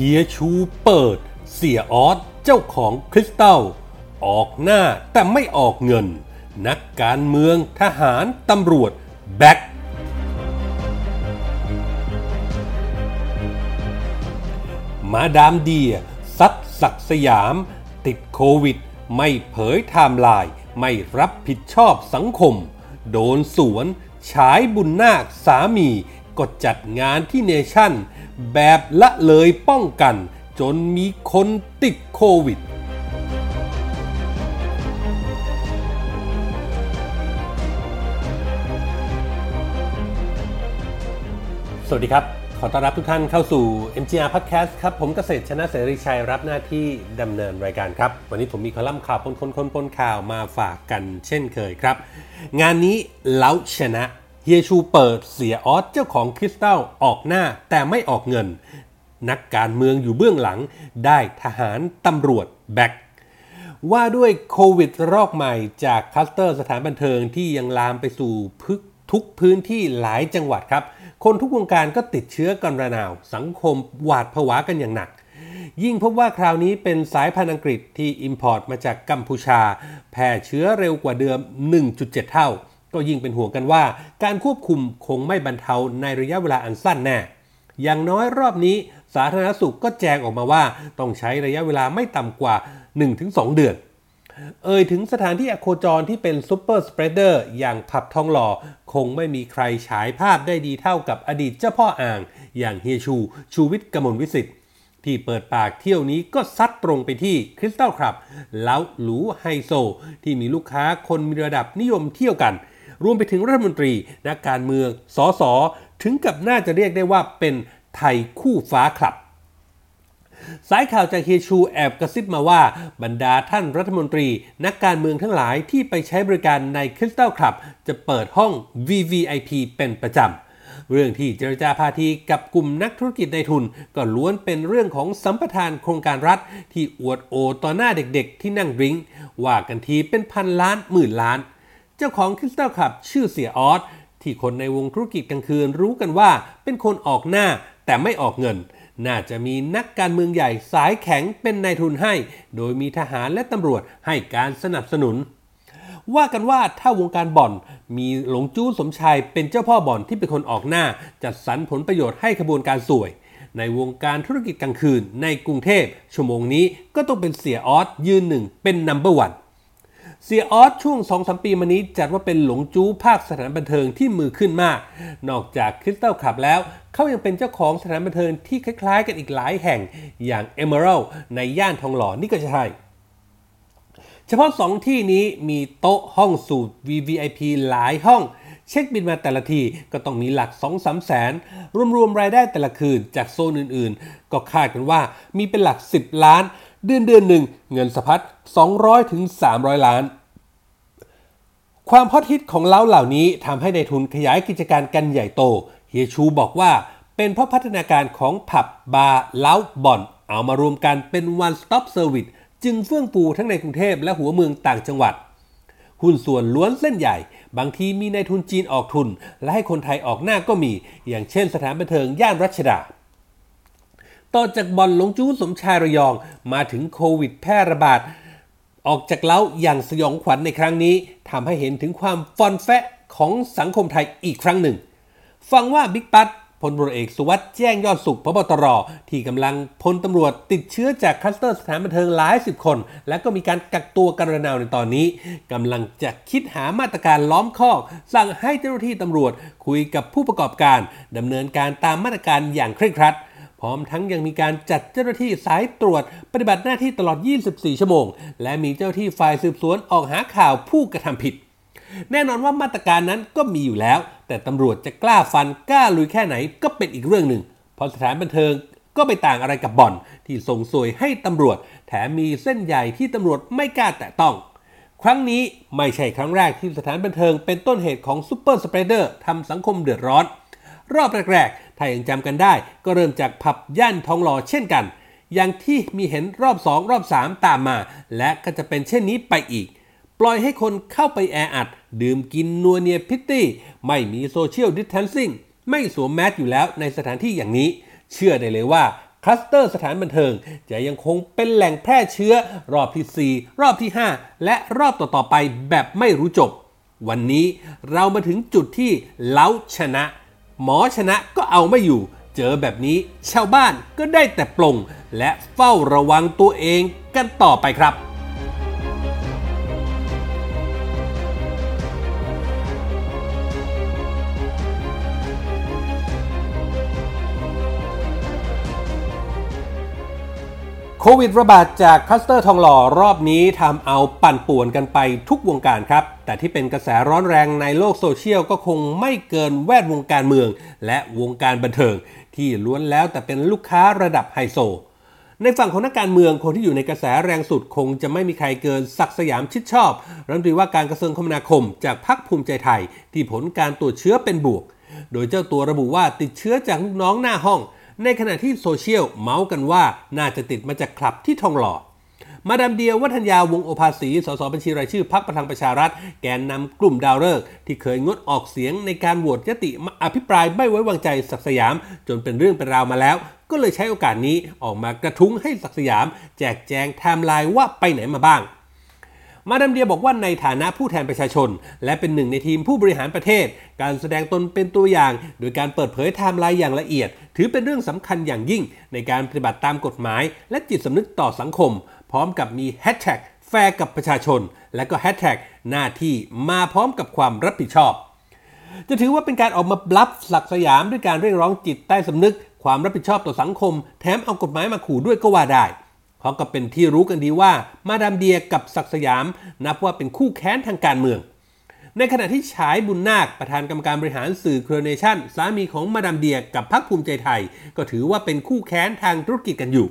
เฮียชูเปิด เสี่ยออสเจ้าของคริสตัล ออกหน้าแต่ไม่ออกเงิน นักการเมืองทหารตำรวจ back มาดามเดียซัดศักสยาม ติดโควิด ไม่เผยไทม์ไลน์ไม่รับผิดชอบสังคม โดนสวน ฉายบุนนาคสามี ก็จัดงานที่เนชั่น แบบละเลยป้องกัน จนมีคนติดโควิด สวัสดีครับ ขอต้อนรับทุกท่านเข้าสู่ MGR Podcast ครับ ผมเกษตรชนะเสรีชัยรับหน้าที่ดำเนินรายการครับ วันนี้ผมมีคอลัมน์ข่าวปนคนคนปนข่าวมาฝากกันเช่นเคยครับ งานนี้เล้าชนะ เฮียชูเปิดเสี่ยออสเจ้าของคริสตัลออกหน้าแต่ไม่ออกเงิน นักการเมืองอยู่เบื้องหลังได้ทหารตำรวจ back ว่าด้วยโควิดระลอกใหม่จากคลัสเตอร์สถานบันเทิงที่ยังลามไปสู่พึกทุกพื้นที่หลายจังหวัดครับ คนทุกวงการก็ติดเชื้อกันระนาว สังคมหวาดผวากันอย่างหนัก ยิ่งพบว่าคราวนี้เป็นสายพันธุ์อังกฤษที่ import มาจากกัมพูชา แพร่เชื้อเร็วกว่าเดิม 1.7 เท่า ก็ยิ่งเป็นห่วงกันว่า การควบคุมคงไม่บรรเทาในระยะเวลาอันสั้นแน่อย่างน้อยรอบนี้ สาธารณสุขก็แจ้งออกมาว่า ต้องใช้ระยะเวลาไม่ต่ำกว่า 1-2 เดือน เอ่ยถึงสถานที่อโคจรที่เป็น superspreader อย่างผับทองหล่อ คงไม่มีใครฉายภาพได้ดีเท่ากับอดีตเจ้าพ่ออ่าง อย่างเฮียชู ชูวิทย์กมลวิสิทธิ์ที่เปิดปากเที่ยวนี้ก็ซัดตรงไปที่คริสตัลคลับ แล้วหรูไฮโซ ที่มีลูกค้าคนมีระดับนิยมเที่ยวกัน รวมไปถึงรัฐมนตรีนักการเมืองสสถึงกับน่าจะเรียกได้ว่าเป็นไทยคู่ฟ้าคลับสายข่าวจากเฮชูแอบกระซิบมาว่า บรรดาท่านรัฐมนตรี นักการเมืองทั้งหลายที่ไปใช้บริการในคริสตัลคลับ จะเปิดห้อง VVIP เป็นประจำ เรื่องที่เจรจาพาทีกับกลุ่มนักธุรกิจในทุน ก็ล้วนเป็นเรื่องของสัมปทานโครงการรัฐ ที่อวดโอต่อหน้าเด็กๆ ที่นั่งดริ้งว่ากันทีเป็นพันล้านหมื่นล้าน เจ้าของคริสตัลคลับชื่อเสียออสที่คนในวงธุรกิจกลางคืนรู้กันว่าเป็นคนออกหน้าแต่ไม่ออกเงิน น่าจะมีนักการเมืองใหญ่สายแข็งเป็นนายทุนให้ โดยมีทหารและตำรวจให้การสนับสนุน ว่ากันว่าถ้าวงการบ่อนมีหลงจู้สมชายเป็นเจ้าพ่อบ่อนที่เป็นคนออกหน้า จัดสรรผลประโยชน์ให้ขบวนการสวย ในวงการธุรกิจกลางคืนในกรุงเทพชั่วโมงนี้ก็ต้องเป็นเสียออสยืนหนึ่งเป็นนัมเบอร์วัน เสียออสช่วง 2-3 ปีมานี้จัดว่าเป็นหลงจู้ภาคสถานบันเทิงที่มือขึ้นมาก นอกจากคริสตัลคลับแล้วเขายังเป็นเจ้าของสถานบันเทิงที่คล้ายๆ กันอีกหลายแห่งอย่าง Emerald ในย่านทองหล่อนี่ก็ใช่เฉพาะ 2 ที่นี้มีโต๊ะห้องสูตร VVIP หลายห้อง เช็คบินมาแต่ละทีก็ต้องมีหลัก 2-3 แสน รวมๆรายได้แต่ละคืนจากโซนอื่นๆ ก็คาดกันว่ามีเป็นหลัก 10 ล้าน เดือนเดือนหนึ่งเงินสะพัด 200-300ถึง300ล้าน ความฮอตฮิตของเล้าเหล่านี้ทำให้ในทุนขยายกิจการกันใหญ่โต เฮียชูบอกว่าเป็นเพราะพัฒนาการของผับบาร์เล้าบ่อน เอามารวมกันเป็น one stop service จึงเฟื่องฟูทั้งในกรุงเทพและหัวเมืองต่างจังหวัด หุ้นส่วนล้วนเส้นใหญ่ บางทีมีนายทุนจีนออกทุน และให้คนไทยออกหน้าก็มี อย่างเช่นสถานบันเทิงย่านรัชดา ต่อจากบอลหลงจู้สมชายระยองมาถึงโควิดแพร่ระบาด ออกจากเล้าอย่างสยองขวัญในครั้งนี้ทำให้เห็นถึงความฟอนแฟะของสังคมไทยอีกครั้งหนึ่ง ฟังว่าบิ๊กปั๊ดพลตำรวจเอกสุวัสด์แจ้งยอดสุขพบตร ที่กำลังพลตำรวจติดเชื้อจากคลัสเตอร์สถานบันเทิงหลายสิบคน และก็มีการกักตัวกันระนาวในตอนนี้กำลังจะคิดหามาตรการล้อมคอก สั่งให้เจ้าหน้าที่ตำรวจคุยกับผู้ประกอบการดำเนินการตามมาตรการอย่างเคร่งครัด พร้อมทั้งยังมีการจัดเจ้าหน้าที่สายตรวจปฏิบัติหน้าที่ตลอด 24 ชั่วโมง และมีเจ้าที่ฝ่ายสืบสวนออกหาข่าวผู้กระทำผิด แน่นอนว่ามาตรการนั้นก็มีอยู่แล้ว แต่ตำรวจจะกล้าฟันกล้าลุยแค่ไหนก็เป็นอีกเรื่องหนึ่งเพราะสถานบันเทิงก็ไปต่างอะไรกับบ่อน ที่ส่งส่วยให้ตำรวจ แถมมีเส้นใหญ่ที่ตำรวจไม่กล้าแตะต้อง ครั้งนี้ไม่ใช่ครั้งแรกที่สถานบันเทิงเป็นต้นเหตุของ superspreader ทำสังคมเดือดร้อน รอบแรกๆ ถ้ายังจำกันได้ ก็เริ่มจากผับย่านทองหล่อเช่นกัน อย่างที่มีเห็นรอบ 2 รอบ 3 ตามมา และก็จะเป็นเช่นนี้ไปอีก ปล่อยให้คนเข้าไปแออัด ดื่มกินนัวเนียพริตตี้ ไม่มี social distancingไม่สวมแมสอยู่แล้วในสถานที่อย่างนี้ เชื่อได้เลยว่าใลัสเตอร์สถานบันเทิง จะยังคงเป็นแหล่งแพร่เชื้อรอบที่ 4 รอบที่ 5 และรอบต่อๆไปแบบไม่รู้จบ วันนี้เรามาถึงจุดที่เล้าชนะ หมอชนะก็เอาไม่อยู่ เจอแบบนี้ชาวบ้านก็ได้แต่ปลงและเฝ้าระวังตัวเองกันต่อไปครับ โควิดระบาดจากคลัสเตอร์ทองหล่อรอบนี้ทำเอาปั่นป่วนกันไปทุกวงการครับ แต่ที่เป็นกระแสร้อนแรงในโลกโซเชียลก็คงไม่เกินแวดวงการเมือง และวงการบันเทิง ที่ล้วนแล้วแต่เป็นลูกค้าระดับไฮโซ ในฝั่งของนักการเมืองคนที่อยู่ในกระแสแรงสุดคงจะไม่มีใครเกินศักย์สยามชิดชอบรัฐมนตรีว่าการกระทรวงคมนาคมจากพรรคภูมิใจไทย ที่ผลการตรวจเชื้อเป็นบวก โดยเจ้าตัวระบุว่าติดเชื้อจากลูกน้องหน้าห้อง ในขณะที่โซเชียลเมาท์กันว่าน่าจะติดมาจากคลับที่ทองหล่อมาดามเดียวัฒนยาวงศ์โอภาสี สสบัญชีรายชื่อพรรคพลังประชารัฐ แกนนำกลุ่มดาวฤกษ์ที่เคยงดออกเสียงในการโหวตยติอภิปรายไม่ไว้วางใจศักสยาม จนเป็นเรื่องเป็นราวมาแล้ว ก็เลยใช้โอกาสนี้ออกมากระทุ้งให้ศักสยาม แจกแจงไทม์ไลน์ว่าไปไหนมาบ้าง มาดามเดียบอกว่าในฐานะผู้แทนประชาชน และเป็นหนึ่งในทีมผู้บริหารประเทศ การแสดงตนเป็นตัวอย่าง โดยการเปิดเผยไทม์ไลน์อย่างละเอียด ถือเป็นเรื่องสำคัญอย่างยิ่ง ในการปฏิบัติตามกฎหมาย และจิตสำนึกต่อสังคม พร้อมกับมีแฮชแท็กแฟร์กับประชาชน และก็แฮชแท็กหน้าที่มาพร้อมกับความรับผิดชอบ จะถือว่าเป็นการออกมา bluff ศักสยามด้วยการเรียกร้องจิตใต้สำนึก ความรับผิดชอบต่อสังคม แถมเอากฎหมายมาขู่ด้วยก็ว่าได้ เพราะก็เป็นที่รู้กันดีว่ามาดามเดียกับศักสยาม นับว่าเป็นคู่แค้นทางการเมือง ในขณะที่ฉายบุญนาคประธานกรรมการบริหารสื่อเครือเนชั่นสามีของมาดามเดียกับพรรคภูมิใจไทย ก็ถือว่าเป็นคู่แค้นทางธุรกิจกันอยู่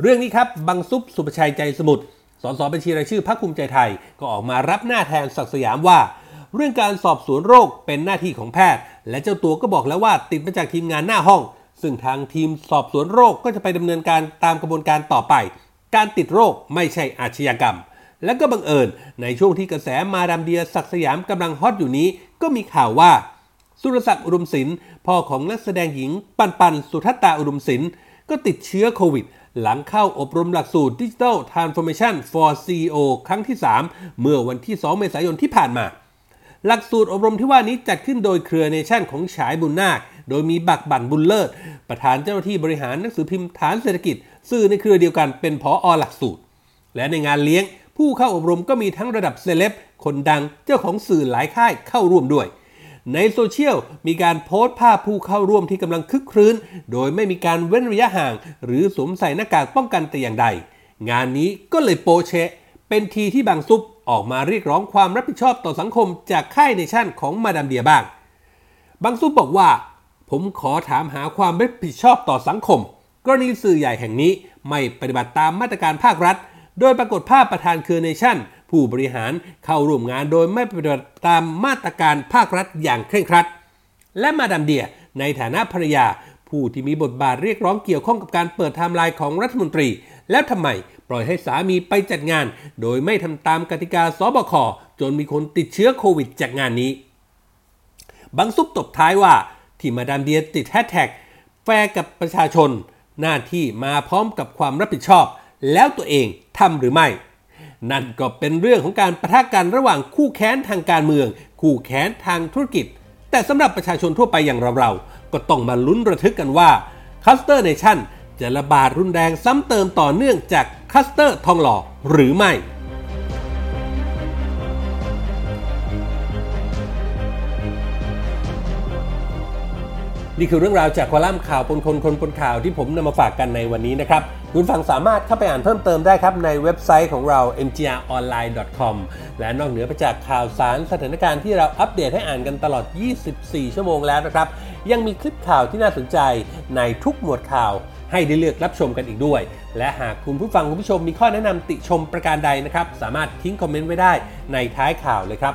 เรื่องนี้ครับบังซุปสุประชัยใจสมุทรสสบัญชีรายชื่อพรรคภูมิใจไทย ก็ออกมารับหน้าแทนศักสยามว่า เรื่องการสอบสวนโรคเป็นหน้าที่ของแพทย์ และเจ้าตัวก็บอกแล้วว่าติดมาจากทีมงานหน้าห้อง ซึ่งทางทีมสอบสวนโรคก็จะไปดำเนินการตามกระบวนการต่อไป การติดโรคไม่ใช่อาชญากรรม และก็บังเอิญ ในช่วงที่กระแสมาดามเดียศักสยามกำลังฮอตอยู่นี้ ก็มีข่าวว่า สุรศักดิ์อุดมศิลป์พ่อของนักแสดงหญิง ปันปันสุทัตตาอุดมศิลป์ก็ติดเชื้อโควิด หลังเข้าอบรมหลักสูตร Digital Transformation for CEO ครั้งที่ 3 เมื่อวันที่ 2 เมษายนที่ผ่านมา หลักสูตรอบรมที่ว่านี้จัดขึ้นโดยเครือเนชั่นของฉายบุญนาค โดยมีบักบั่นบุญเลิศ ประธานเจ้าหน้าที่บริหารหนังสือพิมพ์ฐานเศรษฐกิจ สื่อในเครือเดียวกันเป็นผออหลักสูตร และในงานเลี้ยง ผู้เข้าอบรมก็มีทั้งระดับเซเลบคนดังเจ้าของสื่อหลายค่ายเข้าร่วมด้วย ในโซเชียลมีการโพสต์ภาพผู้เข้าร่วมที่กำลังคึกครื้น โดยไม่มีการเว้นระยะห่าง หรือสวมใส่หน้ากากป้องกันแต่อย่างใด งานนี้ก็เลยโป๊ะเชะเป็นทีที่บางซุปออกมาเรียกร้องความรับผิดชอบต่อสังคมจากค่ายเนชั่นของมาดามเดียบ้าง บางซุปบอกว่า ผมขอถามหาความรับผิดชอบต่อสังคม กรณีสื่อใหญ่แห่งนี้ไม่ปฏิบัติตามมาตรการภาครัฐ โดยปรากฏภาพประธานเครือเนชั่น ผู้บริหารเข้าร่วมงานโดยไม่ปฏิบัติตามมาตรการภาครัฐอย่างเคร่งครัด และมาดามเดียในฐานะภรรยา ผู้ที่มีบทบาทเรียกร้องเกี่ยวข้องกับการเปิดไทม์ไลน์ของรัฐมนตรี แล้วทำไมปล่อยให้สามีไปจัดงาน โดยไม่ทำตามกติกาสบคจนมีคนติดเชื้อโควิดจากงานนี้ บางซุปตบท้ายว่า ที่มาดามเดียติดแฮชแท็กแฟร์กับประชาชน หน้าที่มาพร้อมกับความรับผิดชอบ แล้วตัวเองทำหรือไม่ นั่นก็เป็นเรื่องของการปะทะกันระหว่างคู่แค้นทางการเมือง คู่แค้นทางธุรกิจ แต่สำหรับประชาชนทั่วไปอย่างเราๆก็ต้องมาลุ้นระทึกกันว่าคลัสเตอร์เนชั่นจะระบาดรุนแรงซ้ำเติมต่อเนื่องจากคัสเตอร์ทองหล่อหรือไม่ นี่คือเรื่องราวจากคอลัมน์ข่าวปนคนคนปนข่าวที่ผมนำมาฝากกันในวันนี้นะครับคุณฟังสามารถเข้าไปอ่านเพิ่มเติมได้ครับในเว็บไซต์ของเรา mgronline.com และนอกเหนือไปจากข่าวสารสถานการณ์ที่เราอัปเดตให้อ่านกันตลอด 24 ชั่วโมงแล้วนะครับ ยังมีคลิปข่าวที่น่าสนใจในทุกหมวดข่าวให้ได้เลือกรับชมกันอีกด้วย และหากคุณผู้ฟังคุณผู้ชมมีข้อแนะนำติชมประการใดนะครับ สามารถทิ้งคอมเมนต์ไว้ได้ในท้ายข่าวเลยครับ